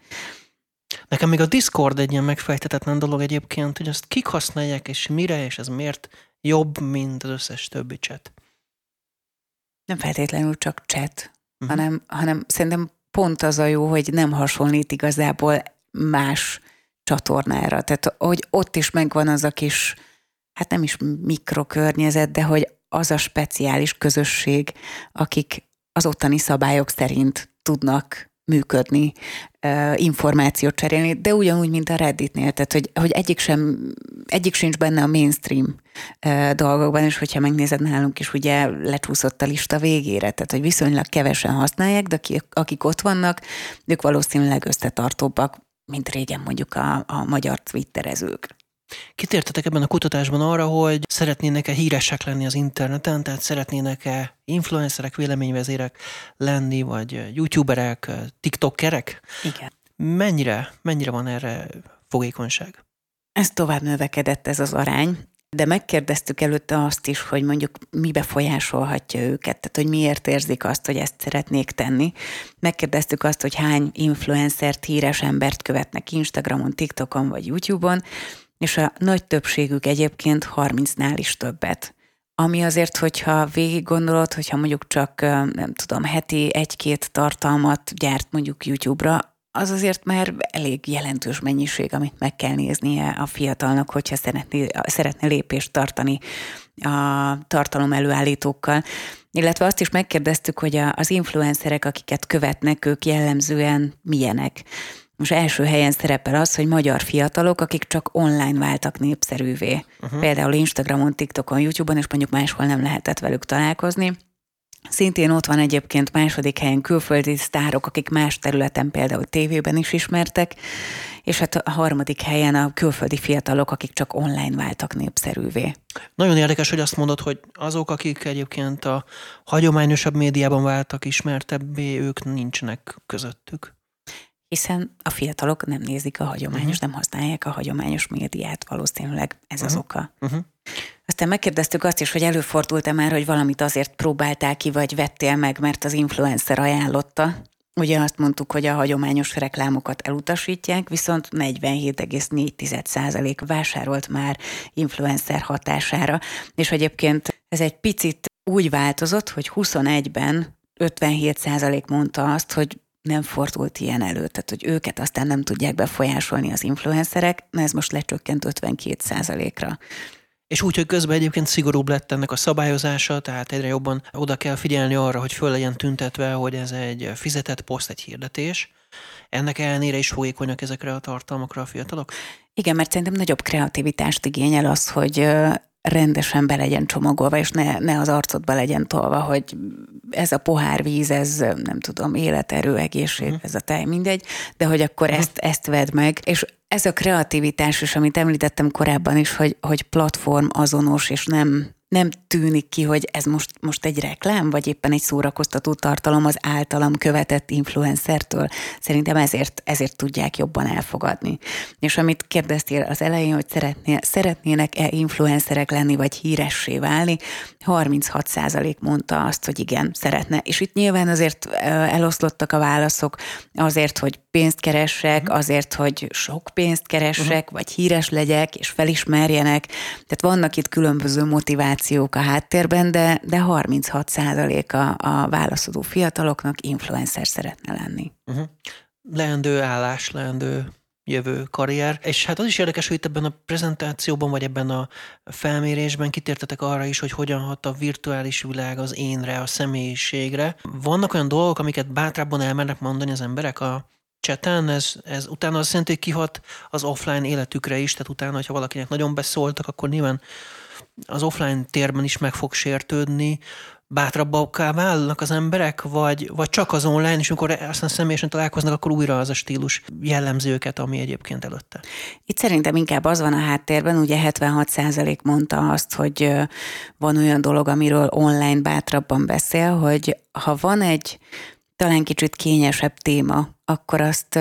Nekem még a Discord egy ilyen megfejtetetlen dolog egyébként, hogy azt kik használják, és mire, és ez miért jobb, mint az összes többi chat. Nem feltétlenül csak chat, uh-huh. hanem, hanem szerintem pont az a jó, hogy nem hasonlít igazából más csatornára. Tehát, hogy ott is megvan az a kis, hát nem is mikrokörnyezet, de hogy az a speciális közösség, akik az ottani szabályok szerint tudnak működni, információt cserélni, de ugyanúgy, mint a Redditnél, tehát hogy, hogy egyik, sem, egyik sincs benne a mainstream dolgokban, és hogyha megnézed nálunk is, ugye lecsúszott a lista végére, tehát hogy viszonylag kevesen használják, de akik, ott vannak, ők valószínűleg összetartóbbak, mint régen mondjuk a, a magyar twitterezők. Kitértetek ebben a kutatásban arra, hogy szeretnének-e híresek lenni az interneten, tehát szeretnének-e influencerek, véleményvezérek lenni, vagy youtuberek, tiktokerek? Igen. Mennyire, mennyire van erre fogékonyság? Ez tovább növekedett ez az arány, de megkérdeztük előtte azt is, hogy mondjuk mi befolyásolhatja őket, tehát hogy miért érzik azt, hogy ezt szeretnék tenni. Megkérdeztük azt, hogy hány influencert, híres embert követnek Instagramon, TikTokon vagy YouTube-on, és a nagy többségük egyébként 30-nál is többet. Ami azért, hogyha végig gondolod, hogyha mondjuk csak, nem tudom, heti egy-két tartalmat gyárt mondjuk YouTube-ra, az azért már elég jelentős mennyiség, amit meg kell néznie a fiatalnak, hogyha szeretné, szeretne lépést tartani a tartalom előállítókkal. Illetve azt is megkérdeztük, hogy az influencerek, akiket követnek, ők jellemzően milyenek Most első helyen szerepel az, hogy magyar fiatalok, akik csak online váltak népszerűvé. Uh-huh. Például Instagramon, TikTokon, YouTube-on, és mondjuk máshol nem lehetett velük találkozni. Szintén ott van egyébként második helyen külföldi sztárok, akik más területen, például tévében is ismertek, és hát a harmadik helyen a külföldi fiatalok, akik csak online váltak népszerűvé. Nagyon érdekes, hogy azt mondod, hogy azok, akik egyébként a hagyományosabb médiában váltak ismertebbé, ők nincsenek közöttük. Hiszen a fiatalok nem nézik a hagyományos, uh-huh. nem használják a hagyományos médiát, valószínűleg ez uh-huh. az oka. Uh-huh. Aztán megkérdeztük azt is, hogy előfordult-e már, hogy valamit azért próbáltál ki, vagy vettél meg, mert az influencer ajánlotta. Ugye azt mondtuk, hogy a hagyományos reklámokat elutasítják, viszont 47,4% vásárolt már influencer hatására. És egyébként ez egy picit úgy változott, hogy 21-ben 57% mondta azt, hogy nem fordult ilyen elő, tehát hogy őket aztán nem tudják befolyásolni az influencerek, na ez most lecsökkent 52 ra és úgy, hogy közben egyébként szigorúbb lett ennek a szabályozása, tehát egyre jobban oda kell figyelni arra, hogy föl legyen tüntetve, hogy ez egy fizetett poszt, egy hirdetés. Ennek ellenére is fogékonyak ezekre a tartalmakra a fiatalok? Igen, mert szerintem nagyobb kreativitást igényel az, hogy rendesen be legyen csomagolva, és ne, ne az arcodba legyen tolva, hogy ez a pohár víz, ez nem tudom, életerő, egészség, uh-huh. ez a tej, mindegy, de hogy akkor uh-huh. ezt, ezt vedd meg, és ez a kreativitás is, amit említettem korábban is, hogy, hogy platform azonos, és nem nem tűnik ki, hogy ez most, most egy reklám, vagy éppen egy szórakoztató tartalom az általam követett influencertől. Szerintem ezért, ezért tudják jobban elfogadni. És amit kérdeztél az elején, hogy szeretnél, szeretnének-e influencerek lenni, vagy híressé válni, 36% mondta azt, hogy igen, szeretne. És itt nyilván azért eloszlottak a válaszok, azért, hogy pénzt keressek, mhm. azért, hogy sok pénzt keressek, uh-huh. vagy híres legyek, és felismerjenek. Tehát vannak itt különböző motivációk a háttérben, de, de 36 a, a válaszadó fiataloknak influencer szeretne lenni. Uh-huh. Leendő állás, leendő jövő karrier. És hát az is érdekes, hogy itt ebben a prezentációban, vagy ebben a felmérésben kitértetek arra is, hogy hogyan hat a virtuális világ az énre, a személyiségre. Vannak olyan dolgok, amiket bátrabban elmernek mondani az emberek a cseten, ez, ez utána azt jelenti, hogy kihat az offline életükre is, tehát utána, ha valakinek nagyon beszóltak, akkor nyilván az offline térben is meg fog sértődni, bátrabbakká válnak az emberek, vagy, vagy csak az online, és amikor aztán személyesen találkoznak, akkor újra az a stílus jellemző őket, ami egyébként előtte. Itt szerintem inkább az van a háttérben, ugye 76% mondta azt, hogy van olyan dolog, amiről online bátrabban beszél, hogy ha van egy talán kicsit kényesebb téma, akkor azt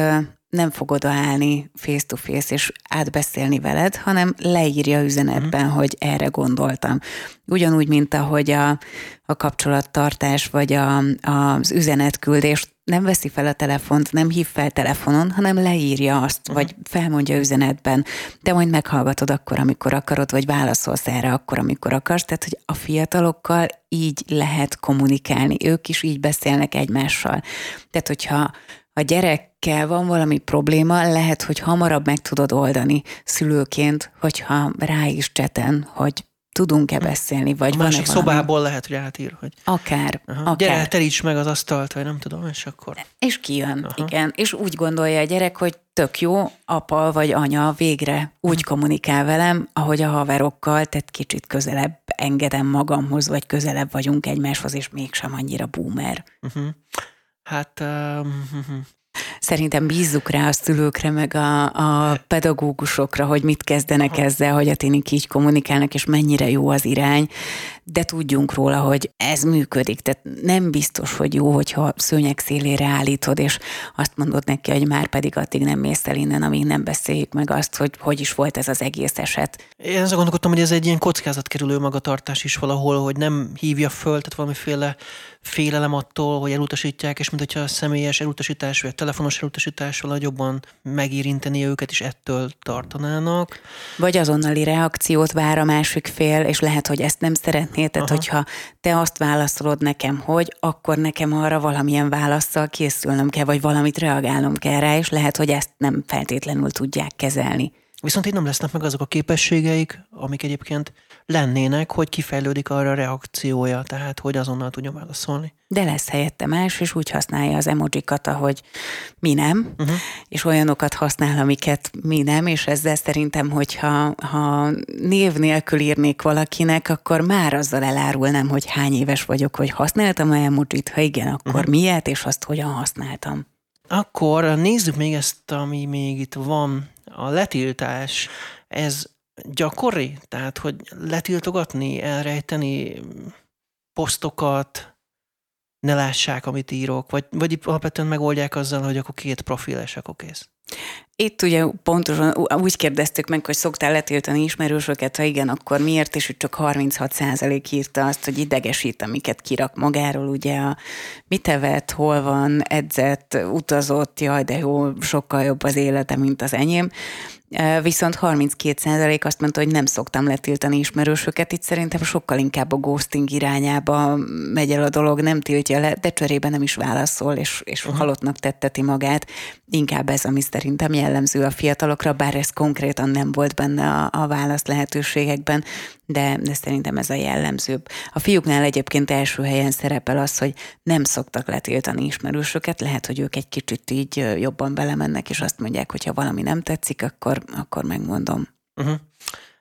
nem fog odaállni face-to-face és átbeszélni veled, hanem leírja üzenetben, mm. hogy erre gondoltam. Ugyanúgy, mint ahogy a, a kapcsolattartás vagy a, az üzenetküldés nem veszi fel a telefont, nem hív fel telefonon, hanem leírja azt, uh-huh. vagy felmondja üzenetben, de majd meghallgatod akkor, amikor akarod, vagy válaszolsz erre akkor, amikor akarsz. Tehát, hogy a fiatalokkal így lehet kommunikálni, ők is így beszélnek egymással. Tehát, hogyha a gyerekkel van valami probléma, lehet, hogy hamarabb meg tudod oldani szülőként, hogyha rá is cseten, hogy tudunk-e beszélni, vagy van másik szobából lehet, hogy átír, hogy akár, aha, akár. gyere, teríts meg az asztalt, vagy nem tudom, és akkor... És kijön, aha. igen. És úgy gondolja a gyerek, hogy tök jó, apa vagy anya végre úgy kommunikál velem, ahogy a haverokkal, tehát kicsit közelebb engedem magamhoz, vagy közelebb vagyunk egymáshoz, és mégsem annyira boomer. Uh-huh. Hát... Szerintem bízzuk rá a szülőkre, meg a, a pedagógusokra, hogy mit kezdenek ezzel, hogy a ténik így kommunikálnak, és mennyire jó az irány, de tudjunk róla, hogy ez működik. Tehát nem biztos, hogy jó, hogyha szőnyek szélére állítod, és azt mondod neki, hogy már pedig addig nem mész el innen, amíg nem beszéljük meg azt, hogy hogy is volt ez az egész eset. Én azt gondolkodtam, hogy ez egy ilyen kockázatkerülő magatartás is valahol, hogy nem hívja föl, tehát valamiféle félelem attól, hogy elutasítják, és mint hogyha a személyes elutasítás vagy a telefonos elutasítás valahogy jobban megérinteni őket, is ettől tartanának. Vagy azonnali reakciót vár a másik fél, és lehet, hogy ezt nem szeretné, tehát Aha. hogyha te azt válaszolod nekem, hogy akkor nekem arra valamilyen válaszsal készülnöm kell, vagy valamit reagálnom kell rá, és lehet, hogy ezt nem feltétlenül tudják kezelni. Viszont így nem lesznek meg azok a képességeik, amik egyébként lennének, hogy kifejlődik arra a reakciója, tehát hogy azonnal tudja válaszolni. De lesz helyette más, és úgy használja az emojikat, ahogy mi nem, uh-huh. és olyanokat használ, amiket mi nem, és ezzel szerintem, hogyha ha név nélkül írnék valakinek, akkor már azzal elárulnám, hogy hány éves vagyok, hogy használtam a emojit, ha igen, akkor uh-huh. miért, és azt hogyan használtam. Akkor nézzük még ezt, ami még itt van. A letiltás, ez gyakori? Tehát, hogy letiltogatni, elrejteni posztokat, ne lássák, amit írok, vagy, vagy alapvetően megoldják azzal, hogy akkor két profiles, akkor kész. Itt ugye pontosan úgy kérdeztük meg, hogy szoktál letiltani ismerősöket, ha igen, akkor miért, és hogy csak 36 százalék írta azt, hogy idegesít, amiket kirak magáról, ugye a mit evett, hol van, edzett, utazott, jaj, de jó, sokkal jobb az élete, mint az enyém. Viszont 32% azt mondta, hogy nem szoktam letiltani ismerősöket. Itt szerintem sokkal inkább a ghosting irányába megy el a dolog, nem tiltja le, de cserébe nem is válaszol, és, és uh-huh. halottnak tetteti magát. Inkább ez, ami szerintem jellemző a fiatalokra, bár ez konkrétan nem volt benne a, a válasz lehetőségekben, de, de szerintem ez a jellemzőbb. A fiúknál egyébként első helyen szerepel az, hogy nem szoktak letiltani ismerősöket, lehet, hogy ők egy kicsit így jobban belemennek, és azt mondják, hogy ha valami nem tetszik, akkor, akkor megmondom. Uh-huh.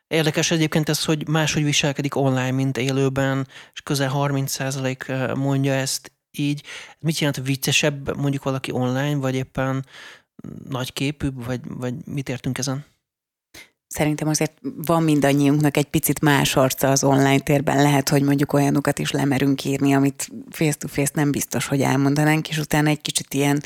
Érdekes egyébként ez, hogy máshogy viselkedik online, mint élőben, és közel 30% mondja ezt így. Mit jelent viccesebb mondjuk valaki online, vagy éppen nagyképűbb, vagy, vagy mit értünk ezen? Szerintem azért van mindannyiunknak egy picit más arca az online térben. Lehet, hogy mondjuk olyanokat is lemerünk írni, amit face-to-face nem biztos, hogy elmondanánk, és utána egy kicsit ilyen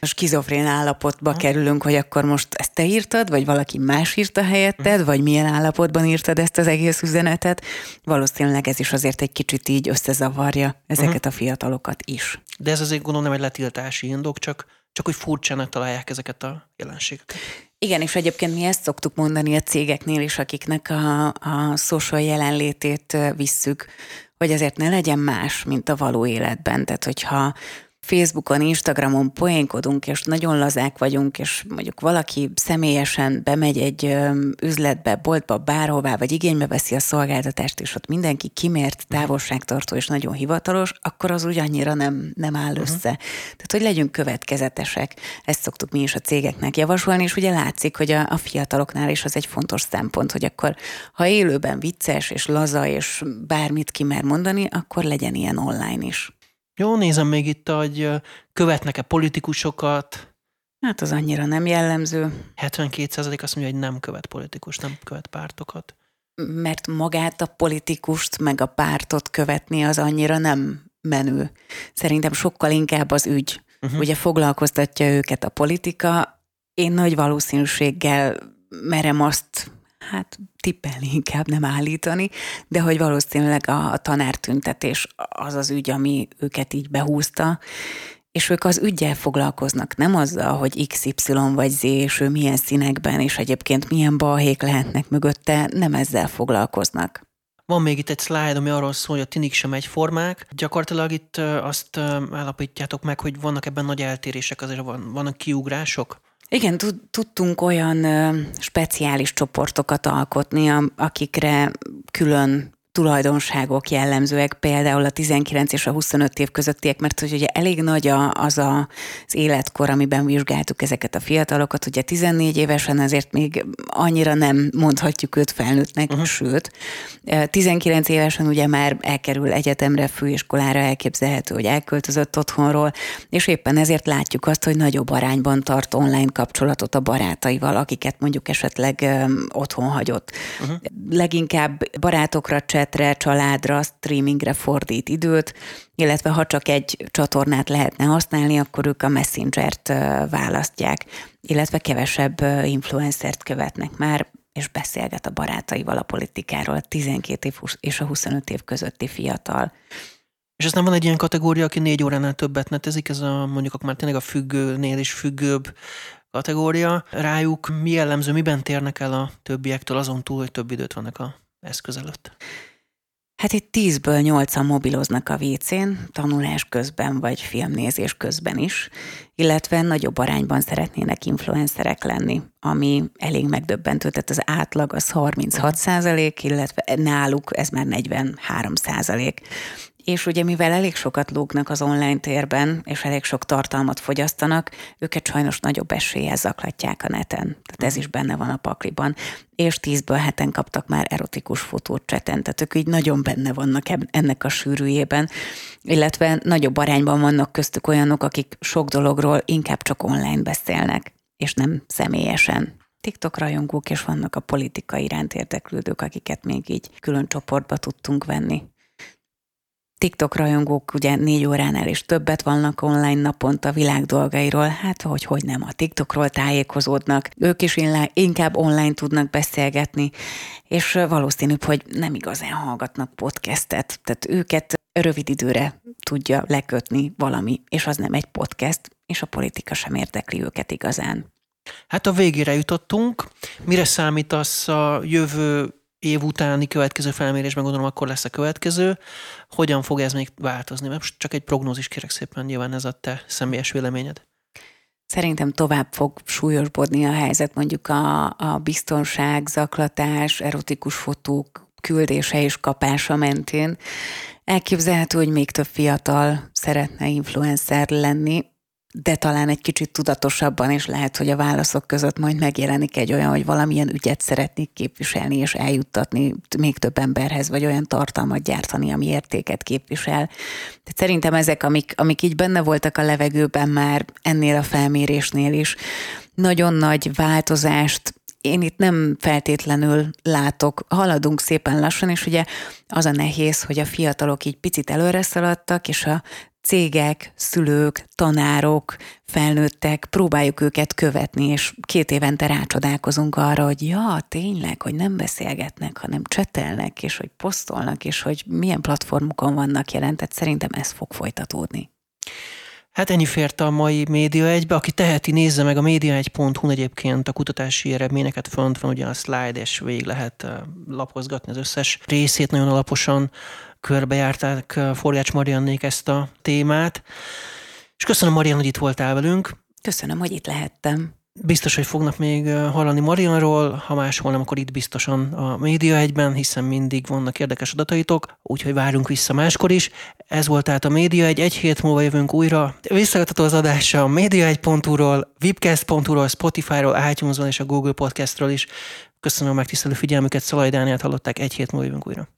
skizofrén állapotba ha. kerülünk, hogy akkor most ezt te írtad, vagy valaki más írta helyetted, vagy milyen állapotban írtad ezt az egész üzenetet. Valószínűleg ez is azért egy kicsit így összezavarja ezeket uh-huh. a fiatalokat is. De ez azért gondolom nem egy letiltási indok, csak csak hogy furcsának találják ezeket a jelenségeket. Igen, és egyébként mi ezt szoktuk mondani a cégeknél is, akiknek a, a social jelenlétét visszük, hogy azért ne legyen más, mint a való életben. Tehát, hogyha Facebookon, Instagramon poénkodunk, és nagyon lazák vagyunk, és mondjuk valaki személyesen bemegy egy üzletbe, boltba, bárhová, vagy igénybe veszi a szolgáltatást, és ott mindenki kimért, távolságtartó és nagyon hivatalos, akkor az úgy annyira nem, nem áll össze. Uh-huh. Tehát, hogy legyünk következetesek. Ezt szoktuk mi is a cégeknek javasolni, és ugye látszik, hogy a, a fiataloknál is az egy fontos szempont, hogy akkor, ha élőben vicces és laza, és bármit kimer mondani, akkor legyen ilyen online is. Jó, nézem még itt, hogy követnek-e politikusokat. Hát az annyira nem jellemző. 72% azt mondja, hogy nem követ politikus, nem követ pártokat. Mert magát a politikust meg a pártot követni az annyira nem menő. Szerintem sokkal inkább az ügy. Uh-huh. Ugye foglalkoztatja őket a politika. Én nagy valószínűséggel merem azt hát tippelni inkább nem állítani, de hogy valószínűleg a, a tanártüntetés az az ügy, ami őket így behúzta, és ők az ügyel foglalkoznak, nem azzal, hogy XY vagy Z, és ő milyen színekben, és egyébként milyen balhék lehetnek mögötte, nem ezzel foglalkoznak. Van még itt egy szlájd, ami arról szól, hogy a tinik sem egyformák. Gyakorlatilag itt azt állapítjátok meg, hogy vannak ebben nagy eltérések, azért van, vannak kiugrások. Igen, tudtunk olyan speciális csoportokat alkotni, akikre külön tulajdonságok jellemzőek, például a 19 és a 25 év közöttiek, mert hogy ugye elég nagy a, az a, az életkor, amiben vizsgáltuk ezeket a fiatalokat, ugye 14 évesen azért még annyira nem mondhatjuk őt felnőttnek, uh-huh. sőt, 19 évesen ugye már elkerül egyetemre, főiskolára elképzelhető, hogy elköltözött otthonról, és éppen ezért látjuk azt, hogy nagyobb arányban tart online kapcsolatot a barátaival, akiket mondjuk esetleg um, otthon hagyott. Uh-huh. Leginkább barátokra, cset üzletre, családra, streamingre fordít időt, illetve ha csak egy csatornát lehetne használni, akkor ők a Messenger-t választják, illetve kevesebb influencert követnek már, és beszélget a barátaival a politikáról, a 12 év és a 25 év közötti fiatal. És aztán van egy ilyen kategória, aki négy óránál többet netezik, ez a mondjuk már tényleg a függőnél is függőbb kategória. Rájuk mi jellemző, miben térnek el a többiektől azon túl, hogy több időt vannak a eszköz előtt? Hát itt tízből nyolcan mobiloznak a WC-n, tanulás közben vagy filmnézés közben is, illetve nagyobb arányban szeretnének influencerek lenni, ami elég megdöbbentő, tehát az átlag az 36 százalék, illetve náluk ez már 43 százalék és ugye mivel elég sokat lógnak az online térben, és elég sok tartalmat fogyasztanak, őket sajnos nagyobb eséllyel zaklatják a neten. Tehát ez is benne van a pakliban. És tízből heten kaptak már erotikus fotót cseten, tehát ők így nagyon benne vannak ennek a sűrűjében, illetve nagyobb arányban vannak köztük olyanok, akik sok dologról inkább csak online beszélnek, és nem személyesen. TikTok rajongók, és vannak a politika iránt érdeklődők, akiket még így külön csoportba tudtunk venni. TikTok rajongók ugye négy óránál is többet vannak online naponta világ dolgairól, hát hogy hogy nem a TikTokról tájékozódnak, ők is inkább online tudnak beszélgetni, és valószínűbb, hogy nem igazán hallgatnak podcastet, tehát őket rövid időre tudja lekötni valami, és az nem egy podcast, és a politika sem érdekli őket igazán. Hát a végére jutottunk. Mire számítasz a jövő év utáni következő felmérésben gondolom akkor lesz a következő. Hogyan fog ez még változni? Mert csak egy prognózis kérek szépen, nyilván ez a te személyes véleményed. Szerintem tovább fog súlyosbodni a helyzet, mondjuk a, a biztonság, zaklatás, erotikus fotók küldése és kapása mentén. Elképzelhető, hogy még több fiatal szeretne influencer lenni, de talán egy kicsit tudatosabban is lehet, hogy a válaszok között majd megjelenik egy olyan, hogy valamilyen ügyet szeretnék képviselni és eljuttatni még több emberhez, vagy olyan tartalmat gyártani, ami értéket képvisel. Tehát szerintem ezek, amik, amik így benne voltak a levegőben már ennél a felmérésnél is, nagyon nagy változást én itt nem feltétlenül látok, haladunk szépen lassan, és ugye az a nehéz, hogy a fiatalok így picit előre szaladtak, és a cégek, szülők, tanárok, felnőttek, próbáljuk őket követni, és két évente rácsodálkozunk arra, hogy ja, tényleg, hogy nem beszélgetnek, hanem csetelnek, és hogy posztolnak, és hogy milyen platformokon vannak jelen, tehát szerintem ez fog folytatódni. Hát ennyi fért a mai Média egybe. Aki teheti, nézze meg a média1.hu egyébként a kutatási eredményeket fönt van ugye a slide, és végig lehet lapozgatni az összes részét nagyon alaposan körbejárták Forgács Mariannék ezt a témát. És köszönöm, Marian, hogy itt voltál velünk. Köszönöm, hogy itt lehettem. Biztos, hogy fognak még hallani Marianról, ha máshol nem, akkor itt biztosan a Média egyben, hiszen mindig vannak érdekes adataitok, úgyhogy várunk vissza máskor is. Ez volt tehát a Média egy, egy hét múlva jövünk újra. Visszagatható az adása a média1.hu-ról, webcast.hu-ról, Spotify-ról, itunes és a Google Podcastról is. Köszönöm a megtisztelő figyelmüket, Szalai Dániát hallották, egy hét múlva jövünk újra.